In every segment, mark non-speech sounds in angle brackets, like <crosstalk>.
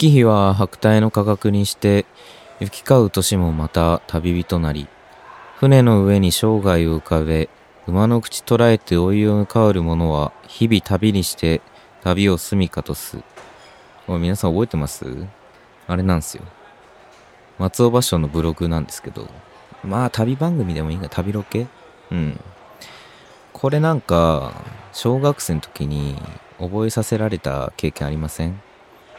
月日は白帯の価格にして行き交う年もまた旅人なり船の上に生涯を浮かべ馬の口捉えて追いを向かうる者は日々旅にして旅を住みかとす。お皆さん覚えてます？あれなんですよ。松尾芭蕉のブログなんですけど。まあ旅番組でもいいが旅ロケ？うん。これなんか小学生の時に覚えさせられた経験ありません？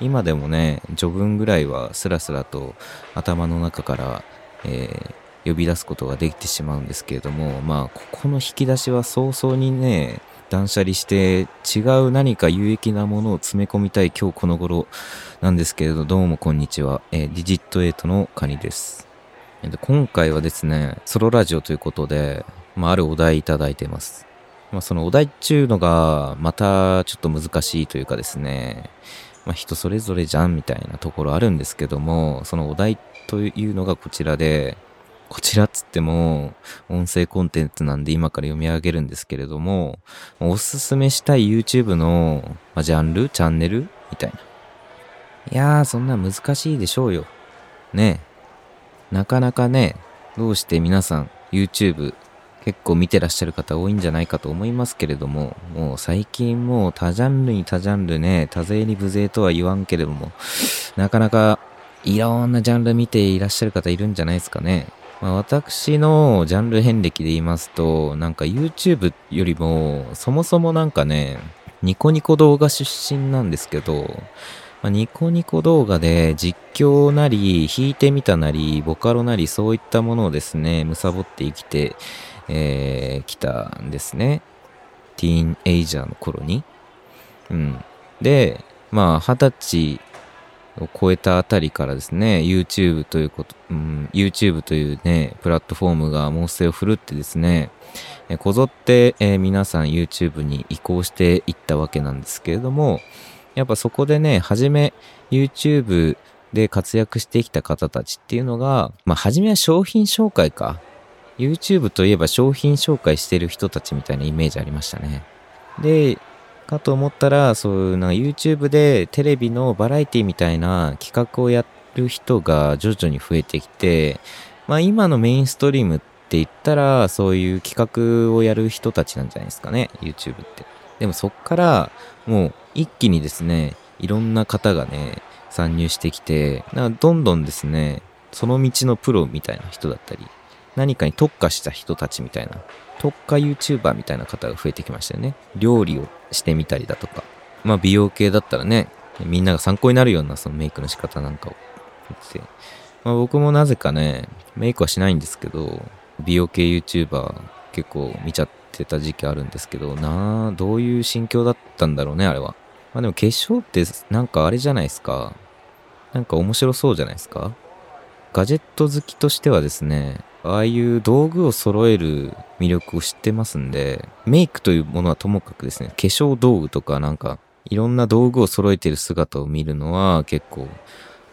今でもね序文ぐらいはスラスラと頭の中から、えー呼び出すことができてしまうんですけれどもまあここの引き出しは早々にね断捨離して違う何か有益なものを詰め込みたい今日この頃なんですけれどどうもこんにちは、えーディジット8のカニです。で今回はですねソロラジオということで、まあ、あるお題いただいてます。まあ、そのお題っちゅうのがまたちょっと難しいというかですね、まあ、人それぞれじゃんみたいなところあるんですけどもそのお題というのがこちらでこちらっつっても音声コンテンツなんで今から読み上げるんですけれどもおすすめしたい YouTube の、まあ、ジャンルチャンネル？みたいな。いやーそんな難しいでしょうよ。ね。えなかなかねどうして皆さん YouTube 結構見てらっしゃる方多いんじゃないかと思いますけれども、もう最近もう多ジャンルに多ジャンルね、多勢に無勢とは言わんけれども、なかなかいろんなジャンル見ていらっしゃる方いるんじゃないですかね。まあ、私のジャンル遍歴で言いますと、なんか YouTube よりも、そもそもなんかね、ニコニコ動画出身なんですけど、まあ、ニコニコ動画で実況なり、弾いてみたなり、ボカロなり、そういったものをですね、貪って生きて、えー、来たんですね。ティーンエイジャーの頃に。うん。で、まあ、二十歳を超えたあたりからですね、YouTube ということ、うん、YouTube というね、プラットフォームが猛省を振るってですね、えこぞって、えー皆さん YouTube に移行していったわけなんですけれども、やっぱそこでね、はじめ YouTube で活躍してきた方たちっていうのが、まあ、はじめは商品紹介か。YouTube といえば商品紹介してる人たちみたいなイメージありましたね。で、かと思ったら、そういうなんか YouTube でテレビのバラエティみたいな企画をやる人が徐々に増えてきて、まあ今のメインストリームって言ったら、そういう企画をやる人たちなんじゃないですかね、YouTube って。でもそっから、もう一気にですね、いろんな方がね、参入してきて、どんどんですね、その道のプロみたいな人だったり、何かに特化した人たちみたいな、特化 YouTuber みたいな方が増えてきましたよね。料理をしてみたりだとか、まあ美容系だったらね、みんなが参考になるようなそのメイクの仕方なんかを言って、まあ僕もなぜかね、メイクはしないんですけど、美容系 YouTuber 結構見ちゃってた時期あるんですけど、なあ、どういう心境だったんだろうね、あれは。まあでも化粧ってなんかあれじゃないですか。なんか面白そうじゃないですか。ガジェット好きとしてはですね、ああいう道具を揃える魅力を知ってますんで、メイクというものはともかくですね、化粧道具とかなんか、いろんな道具を揃えてる姿を見るのは結構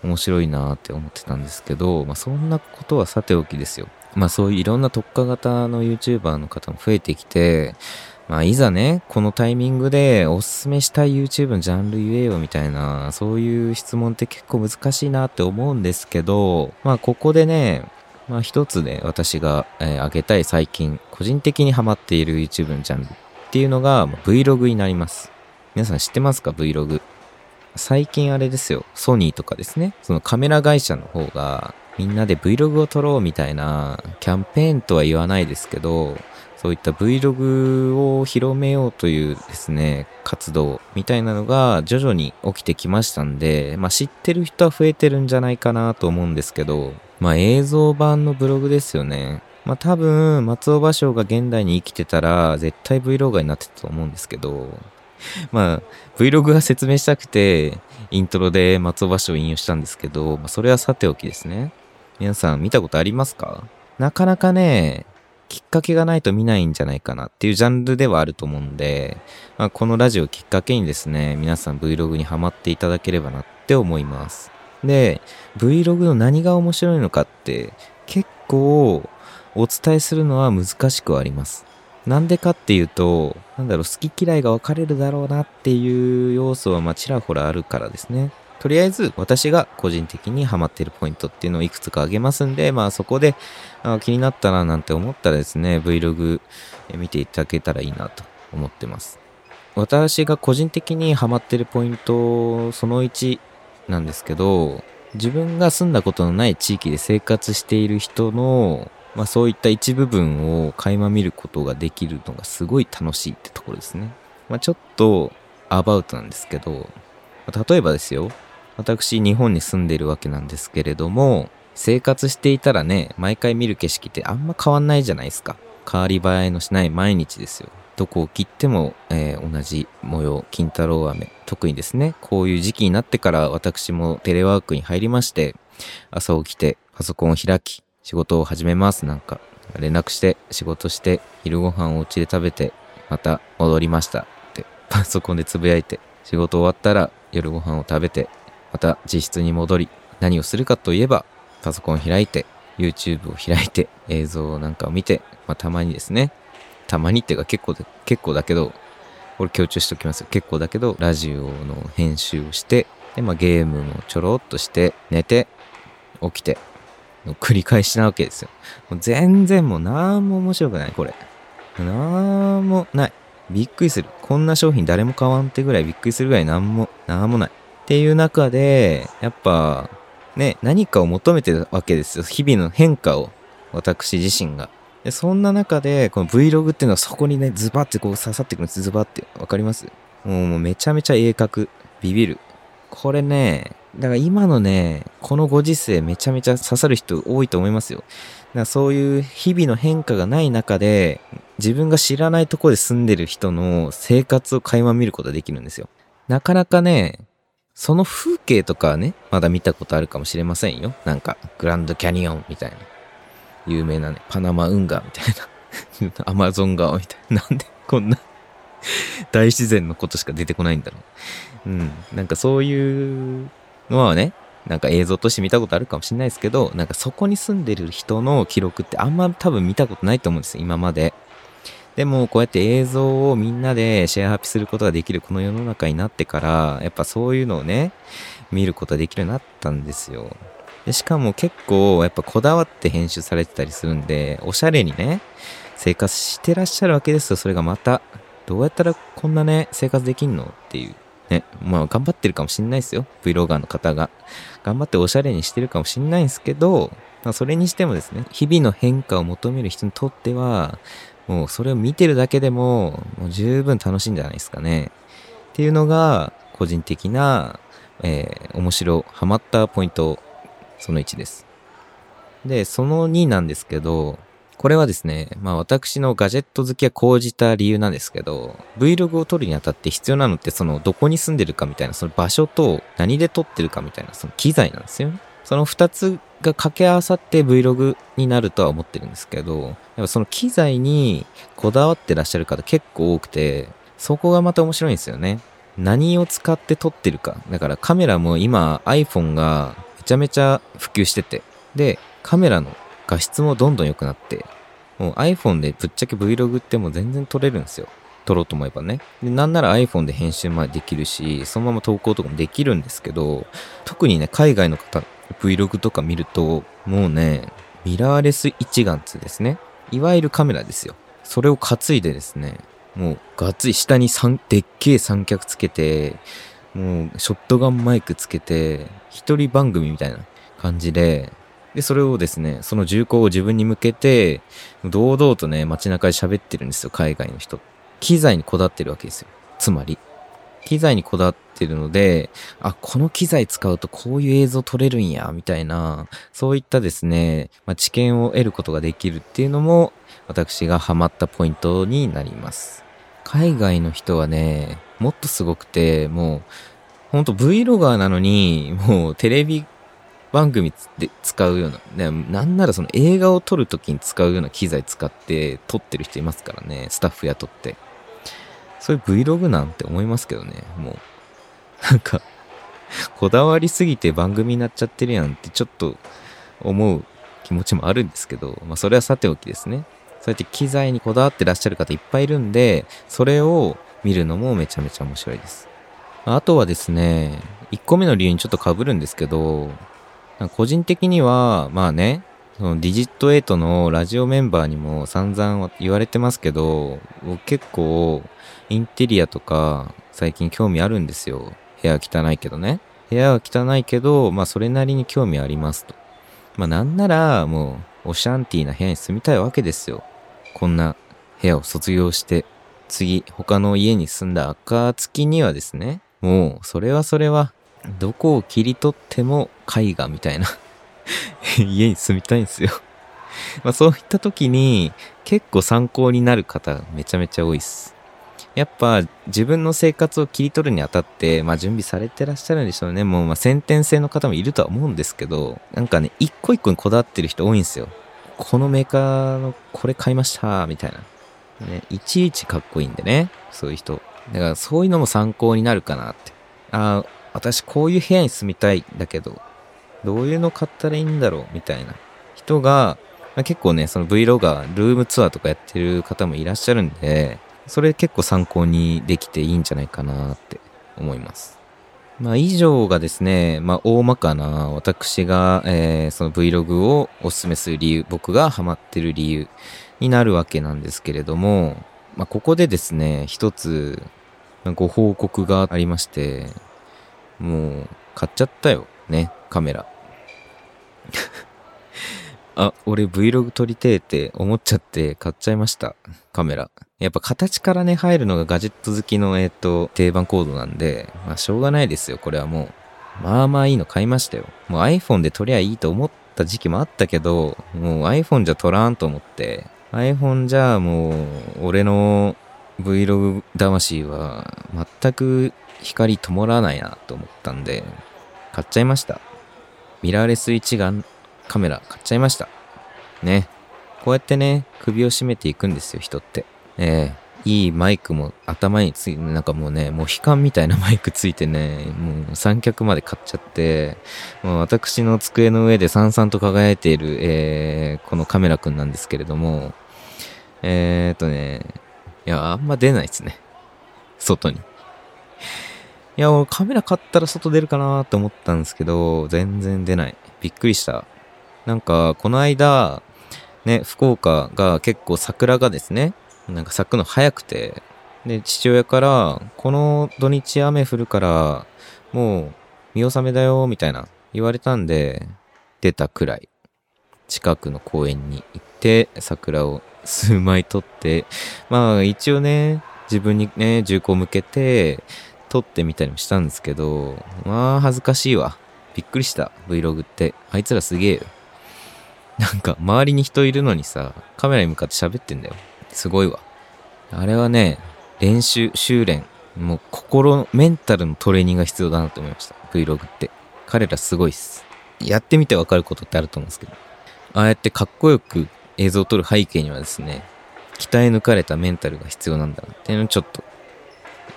面白いなって思ってたんですけど、まあそんなことはさておきですよ。まあそういういろんな特化型の YouTuber の方も増えてきて、まあいざね、このタイミングでおすすめしたい YouTube のジャンル言えよみたいな、そういう質問って結構難しいなって思うんですけど、まあここでね、まあ一つね、私が、えー挙げたい最近、個人的にハマっている YouTube のジャンルっていうのが、まあ Vlog になります。皆さん知ってますか？Vlog。最近あれですよ、ソニーとかですね、そのカメラ会社の方が、みんなで Vlog を撮ろうみたいな、キャンペーンとは言わないですけど、そういった Vlog を広めようというですね、活動みたいなのが徐々に起きてきましたんで、まあ知ってる人は増えてるんじゃないかなと思うんですけど、まあ映像版のブログですよね。まあ多分、松尾芭蕉が現代に生きてたら、絶対 Vlogger になってたと思うんですけど、まあ Vlog が説明したくて、イントロで松尾芭蕉を引用したんですけど、まあそれはさておきですね。皆さん見たことありますか？なかなかね、きっかけがないと見ないんじゃないかなっていうジャンルではあると思うんで、まあ、このラジオきっかけにですね、皆さん Vlog にハマっていただければなって思います。で、Vlog の何が面白いのかって結構お伝えするのは難しくはあります。なんでかっていうと、なんだろう、好き嫌いが分かれるだろうなっていう要素はまあちらほらあるからですね。とりあえず私が個人的にハマってるポイントっていうのをいくつか挙げますんで、まあそこであ気になったななんて思ったらですね、Vlog 見ていただけたらいいなと思ってます。私が個人的にハマってるポイントその1なんですけど、自分が住んだことのない地域で生活している人の、まあそういった一部分を垣間見ることができるのがすごい楽しいってところですね。まあちょっとアバウトなんですけど、例えばですよ、私日本に住んでいるわけなんですけれども、生活していたらね、毎回見る景色ってあんま変わんないじゃないですか。変わり映えのしない毎日ですよ。どこを切っても、えー、同じ模様、金太郎飴。特にですね、こういう時期になってから私もテレワークに入りまして、朝起きてパソコンを開き、仕事を始めますなんか、連絡して仕事して昼ご飯をお家で食べて、また戻りましたってパソコンでつぶやいて、仕事終わったら夜ご飯を食べて、また自室に戻り、何をするかといえば、パソコンを開いて、YouTube を開いて、映像なんかを見て、まあ、たまにですね、たまにっていうか結構で、結構だけど、これ強調しておきます。結構だけど、ラジオの編集をして、で、まあ、ゲームもちょろっとして、寝て、起きて、の繰り返しなわけですよ。もう全然もうなんも面白くない、これ。なんもない。びっくりする。こんな商品誰も買わんってぐらいびっくりするぐらいなんも、なんもない。っていう中で、やっぱ、ね、何かを求めてるわけですよ。日々の変化を、私自身が。で、そんな中で、この Vlog っていうのはそこにね、ズバってこう刺さってくるんです。ズバって。わかります？もうめちゃめちゃ鋭角。ビビる。これね、だから今のね、このご時世めちゃめちゃ刺さる人多いと思いますよ。だそういう日々の変化がない中で、自分が知らないところで住んでる人の生活を垣間見ることができるんですよ。なかなかね、その風景とかはね、まだ見たことあるかもしれませんよ。なんか、グランドキャニオンみたいな。有名なね、パナマ運河みたいな。<laughs> アマゾン川みたいな。なんでこんな大自然のことしか出てこないんだろう。うん。なんかそういうのはね、なんか映像として見たことあるかもしれないですけど、なんかそこに住んでる人の記録ってあんま多分見たことないと思うんですよ、今まで。でもこうやって映像をみんなでシェアハピすることができるこの世の中になってから、やっぱそういうのをね、見ることができるようになったんですよ。でしかも結構やっぱこだわって編集されてたりするんで、おしゃれにね、生活してらっしゃるわけですよ。それがまた、どうやったらこんなね、生活できんのっていう。ね、まあ頑張ってるかもしんないですよ。Vlogger の方が。頑張っておしゃれにしてるかもしんないんですけど、まあ、それにしてもですね、日々の変化を求める人にとっては、もうそれを見てるだけでも、もう十分楽しいんじゃないですかね。っていうのが、個人的な、えー、面白、ハマったポイント、その1です。で、その2なんですけど、これはですね、まあ私のガジェット好きが講じた理由なんですけど、Vlog を撮るにあたって必要なのってそのどこに住んでるかみたいな、その場所と何で撮ってるかみたいな、その機材なんですよね。その2つが掛け合わさって Vlog になるとは思ってるんですけど、やっぱその機材にこだわってらっしゃる方結構多くて、そこがまた面白いんですよね。何を使って撮ってるか。だからカメラも今 iPhone がめちゃめちゃ普及してて、で、カメラの画質もどんどん良くなって、もう iPhone でぶっちゃけ Vlog ってもう全然撮れるんですよ。撮ろうと思えばね。で、なんなら iPhone で編集までできるし、そのまま投稿とかもできるんですけど、特にね、海外の方、Vlog とか見ると、もうね、ミラーレス一眼つですね。いわゆるカメラですよ。それを担いでですね、もうがっつり下に三でっけえ三脚つけて、もうショットガンマイクつけて、一人番組みたいな感じで、で、それをですね、その銃口を自分に向けて、堂々とね、街中で喋ってるんですよ、海外の人。機材にこだわってるわけですよ。つまり。機材にこだわってるので、あ、この機材使うとこういう映像撮れるんや、みたいな、そういったですね、まあ、知見を得ることができるっていうのも、私がハマったポイントになります。海外の人はね、もっとすごくて、もう、ほんと Vlogger なのに、もうテレビ番組で使うような、ね、なんならその映画を撮るときに使うような機材使って撮ってる人いますからね、スタッフ雇って。そういう Vlog なんて思いますけどね、もう。<laughs> なんか、こだわりすぎて番組になっちゃってるやんってちょっと思う気持ちもあるんですけど、まあそれはさておきですね。そうやって機材にこだわってらっしゃる方いっぱいいるんで、それを見るのもめちゃめちゃ面白いです。あとはですね、1個目の理由にちょっと被るんですけど、個人的には、まあね、そのディジット8のラジオメンバーにも散々言われてますけど、僕結構インテリアとか最近興味あるんですよ。部屋汚いけどね。部屋は汚いけど、まあそれなりに興味ありますと。まあなんならもうオシャンティーな部屋に住みたいわけですよ。こんな部屋を卒業して次他の家に住んだ暁にはですね、もうそれはそれはどこを切り取っても絵画みたいな <laughs> 家に住みたいんですよまあそういった時に結構参考になる方めちゃめちゃ多いっす。やっぱ自分の生活を切り取るにあたって、まあ準備されてらっしゃるんでしょうね。もうまあ先天性の方もいるとは思うんですけど、なんかね、一個一個にこだわってる人多いんですよ。このメーカーのこれ買いました、みたいな。ね、いちいちかっこいいんでね。そういう人。だからそういうのも参考になるかなって。ああ、私こういう部屋に住みたいんだけど、どういうの買ったらいいんだろうみたいな人が、まあ、結構ね、その Vlogger、ルームツアーとかやってる方もいらっしゃるんで、それ結構参考にできていいんじゃないかなって思います。まあ以上がですね、まあ大まかな私が、えー、その Vlog をおすすめする理由、僕がハマってる理由になるわけなんですけれども、まあここでですね、一つご報告がありまして、もう買っちゃったよ、ね、カメラ。<laughs> あ、俺 Vlog 撮りてえって思っちゃって買っちゃいました。カメラ。やっぱ形からね、入るのがガジェット好きの、えっ、ー、と、定番コードなんで、まあしょうがないですよ、これはもう。まあまあいいの買いましたよ。もう iPhone で撮りゃいいと思った時期もあったけど、もう iPhone じゃ撮らんと思って、iPhone じゃもう、俺の Vlog 魂は全く光灯らないなと思ったんで、買っちゃいました。ミラーレス一眼カメラ買っちゃいました。ね。こうやってね、首を絞めていくんですよ、人って。ええいいマイクも頭につい、なんかもうね、もう悲観みたいなマイクついてね、もう三脚まで買っちゃって、もう私の机の上でさんさんと輝いている、えー、このカメラくんなんですけれども、えー、っとね、いや、あんま出ないですね。外に。いや、俺カメラ買ったら外出るかなって思ったんですけど、全然出ない。びっくりした。なんか、この間、ね、福岡が結構桜がですね、なんか咲くの早くて、で、父親から、この土日雨降るから、もう見納めだよ、みたいな言われたんで、出たくらい。近くの公園に行って、桜を数枚撮って、まあ一応ね、自分にね、銃口向けて、撮ってみたりもしたんですけど、まあ恥ずかしいわ。びっくりした。Vlog って。あいつらすげえよ。なんか周りに人いるのにさ、カメラに向かって喋ってんだよ。すごいわ。あれはね、練習、修練、もう心、メンタルのトレーニングが必要だなと思いました。Vlog って。彼らすごいっす。やってみてわかることってあると思うんですけど。ああやってかっこよく映像を撮る背景にはですね、鍛え抜かれたメンタルが必要なんだなっていうのをちょっと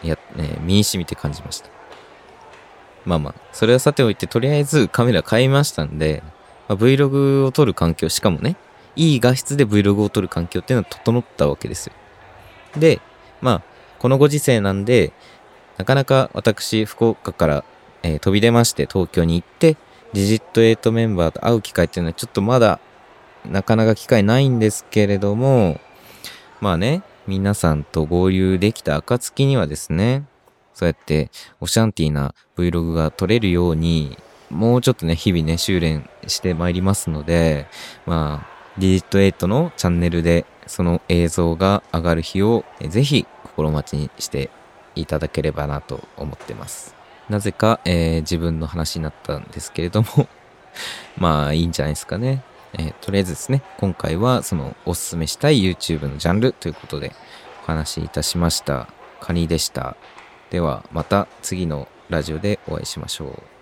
や、ね、身に染みて感じました。まあまあ、それはさておいて、とりあえずカメラ買いましたんで、まあ、Vlog を撮る環境、しかもね、いい画質で Vlog を撮る環境っていうのは整ったわけですよ。で、まあ、このご時世なんで、なかなか私、福岡から、えー、飛び出まして東京に行って、ディジット8メンバーと会う機会っていうのはちょっとまだ、なかなか機会ないんですけれども、まあね、皆さんと合流できた暁にはですね、そうやってオシャンティーな Vlog が撮れるように、もうちょっとね、日々ね、修練してまいりますので、まあ、ディジット8のチャンネルでその映像が上がる日をぜひ心待ちにしていただければなと思ってます。なぜか、えー、自分の話になったんですけれども <laughs> まあいいんじゃないですかね。えー、とりあえずですね、今回はそのおすすめしたい YouTube のジャンルということでお話しいたしました。カニでした。ではまた次のラジオでお会いしましょう。